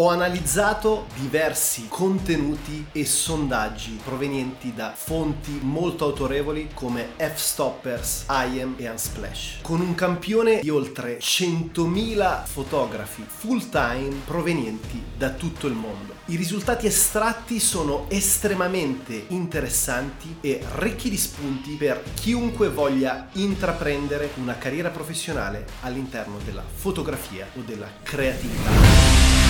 Ho analizzato diversi contenuti e sondaggi provenienti da fonti molto autorevoli come F-Stoppers, IM e Unsplash, con un campione di oltre 100.000 fotografi full time provenienti da tutto il mondo. I risultati estratti sono estremamente interessanti e ricchi di spunti per chiunque voglia intraprendere una carriera professionale all'interno della fotografia o della creatività.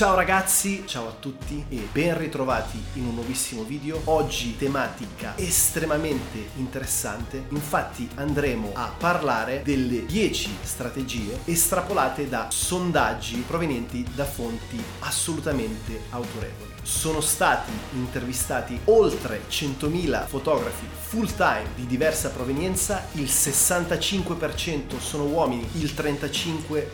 Ciao ragazzi, ciao a tutti e ben ritrovati in un nuovissimo video. Oggi tematica estremamente interessante, infatti andremo a parlare delle 10 strategie estrapolate da sondaggi provenienti da fonti assolutamente autorevoli sono stati intervistati oltre 100.000 fotografi full time di diversa provenienza, il 65% sono uomini, il 35%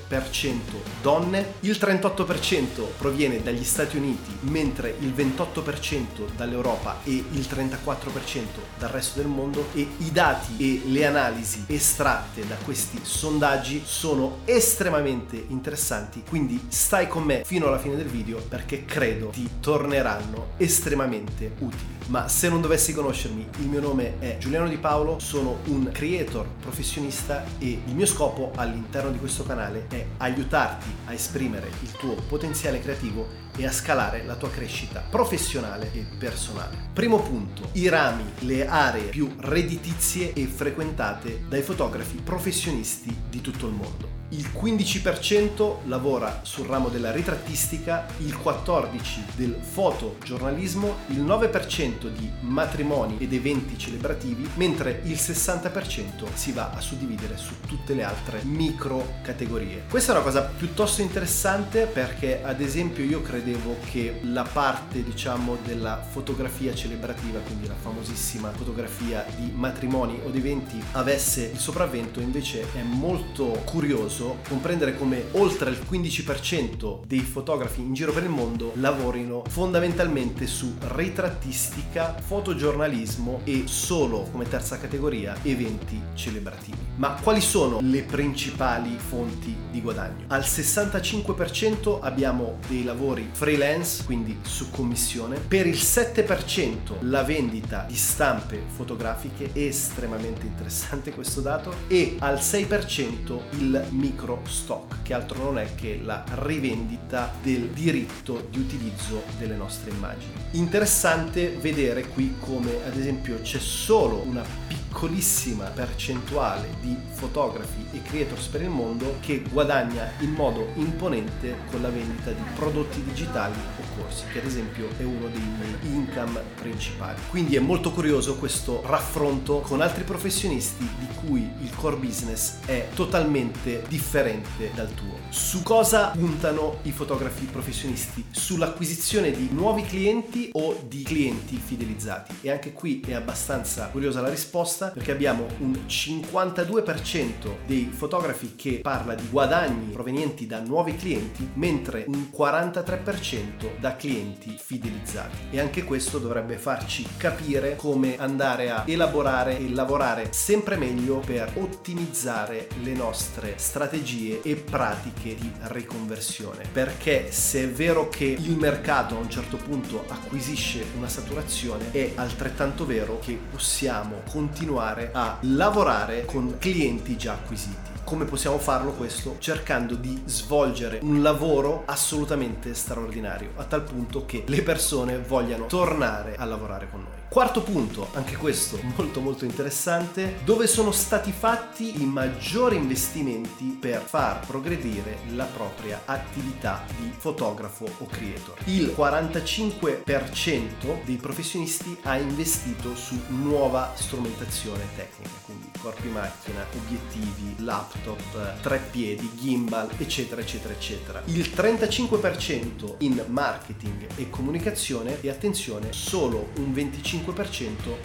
donne, il 38% proviene dagli Stati Uniti, mentre il 28% dall'Europa e il 34% dal resto del mondo. E i dati e le analisi estratte da questi sondaggi sono estremamente interessanti, quindi stai con me fino alla fine del video perché credo ti tornerà torneranno estremamente utili. Ma se non dovessi conoscermi, il mio nome è Giuliano Di Paolo, sono un creator professionista e il mio scopo all'interno di questo canale è aiutarti a esprimere il tuo potenziale creativo e a scalare la tua crescita professionale e personale. Primo punto, i rami, le aree più redditizie e frequentate dai fotografi professionisti di tutto il mondo il 15% lavora sul ramo della ritrattistica, il 14% del fotogiornalismo, il 9% di matrimoni ed eventi celebrativi, mentre il 60% si va a suddividere su tutte le altre micro categorie. Questa è una cosa piuttosto interessante perché ad esempio io credevo che la parte diciamo della fotografia celebrativa, quindi la famosissima fotografia di matrimoni o di eventi avesse il sopravvento, invece è molto curioso curioso comprendere come oltre il 15% dei fotografi in giro per il mondo lavorino fondamentalmente su ritrattistica, fotogiornalismo e solo come terza categoria eventi celebrativi. Ma quali sono le principali fonti di guadagno? Al 65% abbiamo dei lavori freelance, quindi su commissione, per il 7% la vendita di stampe fotografiche, estremamente interessante questo dato, e al 6% il micro stock, che altro non è che la rivendita del diritto di utilizzo delle nostre immagini. Interessante vedere qui come ad esempio c'è solo una piccolissima percentuale di fotografi e creators per il mondo che guadagna in modo imponente con la vendita di prodotti digitali o corsi, che ad esempio è uno dei miei income principali. Quindi è molto curioso questo raffronto con altri professionisti di cui il core business è totalmente differente dal tuo. Su cosa puntano i fotografi professionisti? Sull'acquisizione di nuovi clienti o di clienti fidelizzati? E anche qui è abbastanza curiosa la risposta perché abbiamo un 52% dei fotografi che parla di guadagni provenienti da nuovi clienti, mentre un 43% da clienti fidelizzati. E anche questo dovrebbe farci capire come andare a elaborare e lavorare sempre meglio per ottimizzare le nostre strategie e pratiche di riconversione. Perché se è vero che il mercato a un certo punto acquisisce una saturazione, è altrettanto vero che possiamo continuare a lavorare con clienti già acquisiti. Come possiamo farlo questo? Cercando di svolgere un lavoro assolutamente straordinario, a tal punto che le persone vogliano tornare a lavorare con noi. Quarto punto, anche questo molto molto interessante, dove sono stati fatti i maggiori investimenti per far progredire la propria attività di fotografo o creator. Il 45% dei professionisti ha investito su nuova strumentazione tecnica, quindi corpi macchina, obiettivi, laptop laptop, tre piedi, gimbal, eccetera, eccetera, eccetera. Il 35% in marketing e comunicazione e attenzione, solo un 25%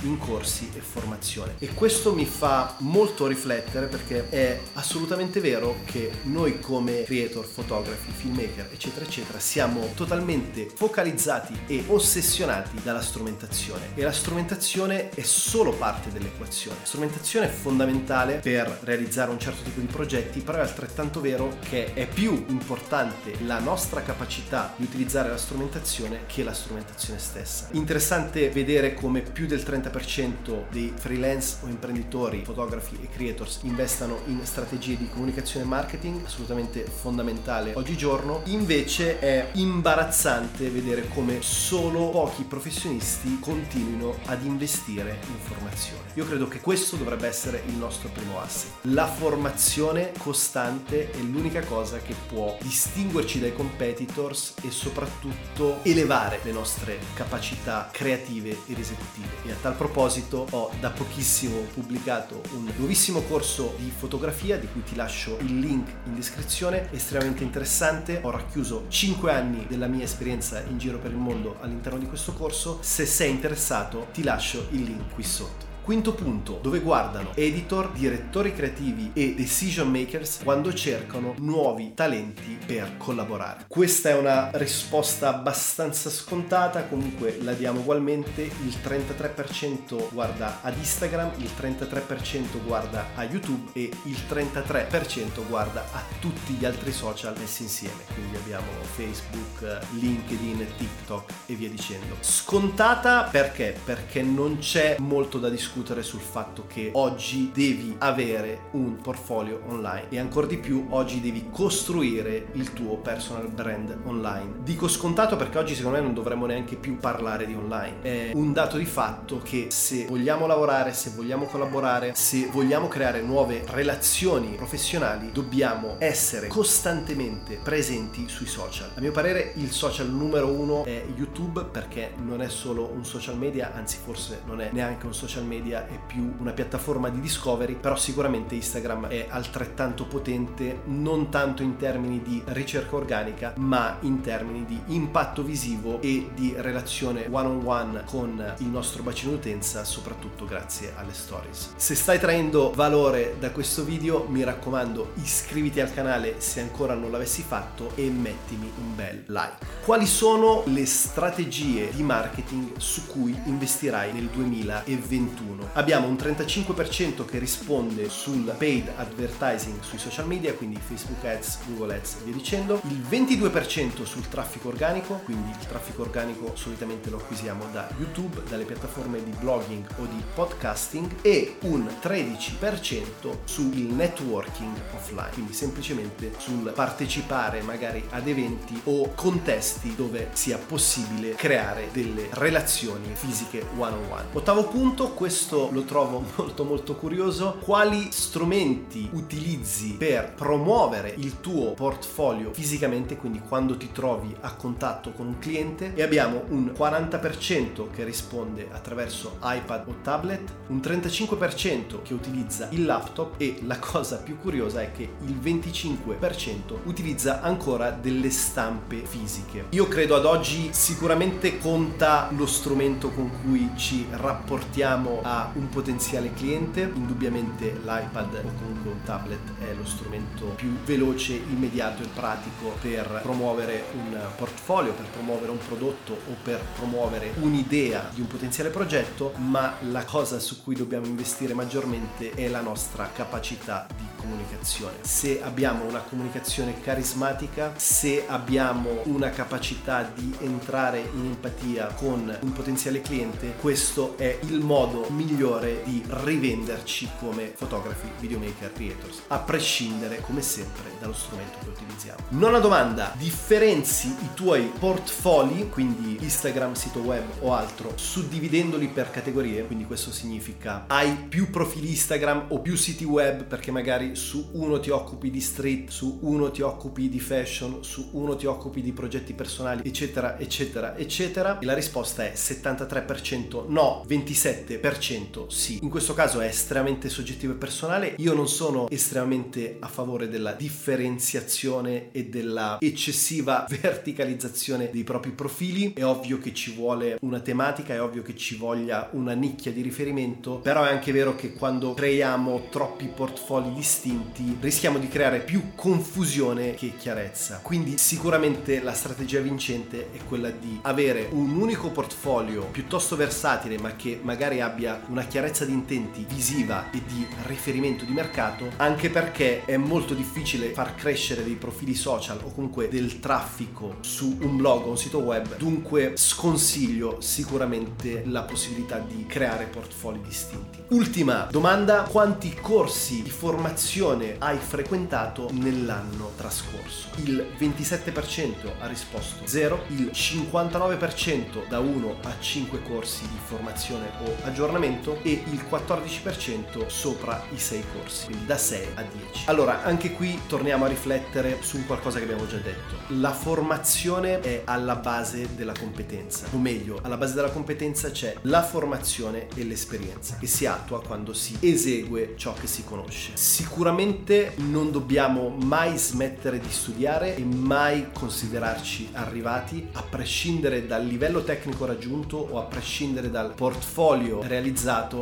in corsi e formazione. E questo mi fa molto riflettere perché è assolutamente vero che noi come creator, fotografi, filmmaker, eccetera, eccetera, siamo totalmente focalizzati e ossessionati dalla strumentazione e la strumentazione è solo parte dell'equazione. La strumentazione è fondamentale per realizzare un certo tipo di progetti, però è altrettanto vero che è più importante la nostra capacità di utilizzare la strumentazione che la strumentazione stessa. Interessante vedere come più del 30% dei freelance o imprenditori, fotografi e creators investano in strategie di comunicazione e marketing, assolutamente fondamentale oggigiorno. Invece è imbarazzante vedere come solo pochi professionisti continuino ad investire in formazione. Io credo che questo dovrebbe essere il nostro primo asset. La formazione costante è l'unica cosa che può distinguerci dai competitors e soprattutto elevare le nostre capacità creative ed esecutive. E a tal proposito ho da pochissimo pubblicato un nuovissimo corso di fotografia di cui ti lascio il link in descrizione, estremamente interessante. Ho racchiuso 5 anni della mia esperienza in giro per il mondo all'interno di questo corso. Se sei interessato ti lascio il link qui sotto. Quinto punto, dove guardano editor, direttori creativi e decision makers quando cercano nuovi talenti per collaborare. Questa è una risposta abbastanza scontata, comunque la diamo ugualmente. Il 33% guarda ad Instagram, il 33% guarda a YouTube e il 33% guarda a tutti gli altri social messi insieme. Quindi abbiamo Facebook, LinkedIn, TikTok e via dicendo. Scontata perché? Perché non c'è molto da discutere discutere sul fatto che oggi devi avere un portfolio online e ancora di più oggi devi costruire il tuo personal brand online. Dico scontato perché oggi secondo me non dovremmo neanche più parlare di online. È un dato di fatto che se vogliamo lavorare, se vogliamo collaborare, se vogliamo creare nuove relazioni professionali, dobbiamo essere costantemente presenti sui social. A mio parere il social numero uno è YouTube perché non è solo un social media, anzi forse non è neanche un social media media è più una piattaforma di discovery, però sicuramente Instagram è altrettanto potente, non tanto in termini di ricerca organica, ma in termini di impatto visivo e di relazione one on one con il nostro bacino d'utenza, soprattutto grazie alle stories. Se stai traendo valore da questo video, mi raccomando, iscriviti al canale se ancora non l'avessi fatto e mettimi un bel like. Quali sono le strategie di marketing su cui investirai nel 2021? Abbiamo un 35% che risponde sul paid advertising sui social media, quindi Facebook Ads, Google Ads e via dicendo, il 22% sul traffico organico, quindi il traffico organico solitamente lo acquisiamo da YouTube, dalle piattaforme di blogging o di podcasting e un 13% sul networking offline, quindi semplicemente sul partecipare magari ad eventi o contesti dove sia possibile creare delle relazioni fisiche one on one. Ottavo punto, questo questo lo trovo molto molto curioso. Quali strumenti utilizzi per promuovere il tuo portfolio fisicamente, quindi quando ti trovi a contatto con un cliente? E abbiamo un 40% che risponde attraverso iPad o tablet, un 35% che utilizza il laptop e la cosa più curiosa è che il 25% utilizza ancora delle stampe fisiche. Io credo ad oggi sicuramente conta lo strumento con cui ci rapportiamo a un potenziale cliente, indubbiamente l'iPad o comunque un tablet è lo strumento più veloce, immediato e pratico per promuovere un portfolio, per promuovere un prodotto o per promuovere un'idea di un potenziale progetto, ma la cosa su cui dobbiamo investire maggiormente è la nostra capacità di comunicazione. Se abbiamo una comunicazione carismatica, se abbiamo una capacità di entrare in empatia con un potenziale cliente, questo è il modo migliore migliore di rivenderci come fotografi, videomaker, creators, a prescindere come sempre dallo strumento che utilizziamo. Nona domanda, differenzi i tuoi portfoli, quindi Instagram, sito web o altro, suddividendoli per categorie, quindi questo significa hai più profili Instagram o più siti web perché magari su uno ti occupi di street, su uno ti occupi di fashion, su uno ti occupi di progetti personali, eccetera, eccetera, eccetera. E la risposta è 73% no, 27% 100% sì. In questo caso è estremamente soggettivo e personale. Io non sono estremamente a favore della differenziazione e della eccessiva verticalizzazione dei propri profili. È ovvio che ci vuole una tematica, è ovvio che ci voglia una nicchia di riferimento, però è anche vero che quando creiamo troppi portfolio distinti rischiamo di creare più confusione che chiarezza. Quindi sicuramente la strategia vincente è quella di avere un unico portfolio piuttosto versatile ma che magari abbia una chiarezza di intenti visiva e di riferimento di mercato, anche perché è molto difficile far crescere dei profili social o comunque del traffico su un blog o un sito web. Dunque sconsiglio sicuramente la possibilità di creare portfolio distinti. Ultima domanda, quanti corsi di formazione hai frequentato nell'anno trascorso? Il 27% ha risposto 0, il 59% da 1 a 5 corsi di formazione o aggiornamento e il 14% sopra i 6 corsi, quindi da 6 a 10. Allora, anche qui torniamo a riflettere su qualcosa che abbiamo già detto. La formazione è alla base della competenza, o meglio, alla base della competenza c'è la formazione e l'esperienza che si attua quando si esegue ciò che si conosce. Sicuramente non dobbiamo mai smettere di studiare e mai considerarci arrivati a prescindere dal livello tecnico raggiunto o a prescindere dal portfolio realizzato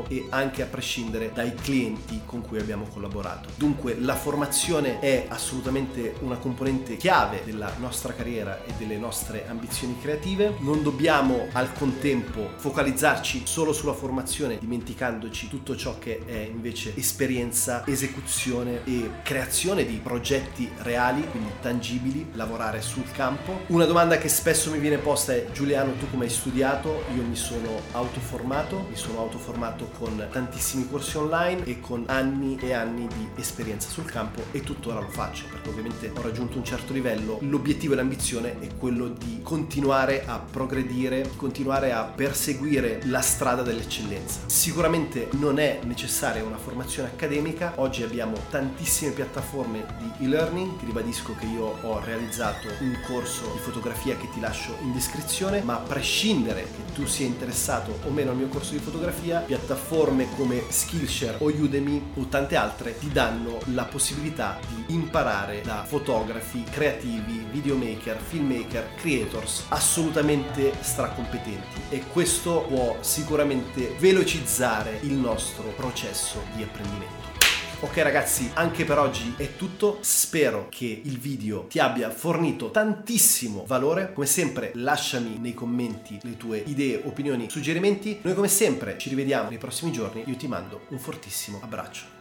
e anche a prescindere dai clienti con cui abbiamo collaborato. Dunque la formazione è assolutamente una componente chiave della nostra carriera e delle nostre ambizioni creative. Non dobbiamo al contempo focalizzarci solo sulla formazione dimenticandoci tutto ciò che è invece esperienza, esecuzione e creazione di progetti reali, quindi tangibili, lavorare sul campo. Una domanda che spesso mi viene posta è Giuliano tu come hai studiato? Io mi sono autoformato, mi sono autoformato con tantissimi corsi online e con anni e anni di esperienza sul campo e tuttora lo faccio perché ovviamente ho raggiunto un certo livello. L'obiettivo e l'ambizione è quello di continuare a progredire, continuare a perseguire la strada dell'eccellenza. Sicuramente non è necessaria una formazione accademica, oggi abbiamo tantissime piattaforme di e-learning, ti ribadisco che io ho realizzato un corso di fotografia che ti lascio in descrizione, ma a prescindere che tu sia interessato o meno al mio corso di fotografia, piattaforme come Skillshare o Udemy o tante altre ti danno la possibilità di imparare da fotografi, creativi, videomaker, filmmaker, creators assolutamente stracompetenti e questo può sicuramente velocizzare il nostro processo di apprendimento. Ok ragazzi, anche per oggi è tutto. Spero che il video ti abbia fornito tantissimo valore. Come sempre lasciami nei commenti le tue idee, opinioni, suggerimenti. Noi come sempre ci rivediamo nei prossimi giorni. Io ti mando un fortissimo abbraccio.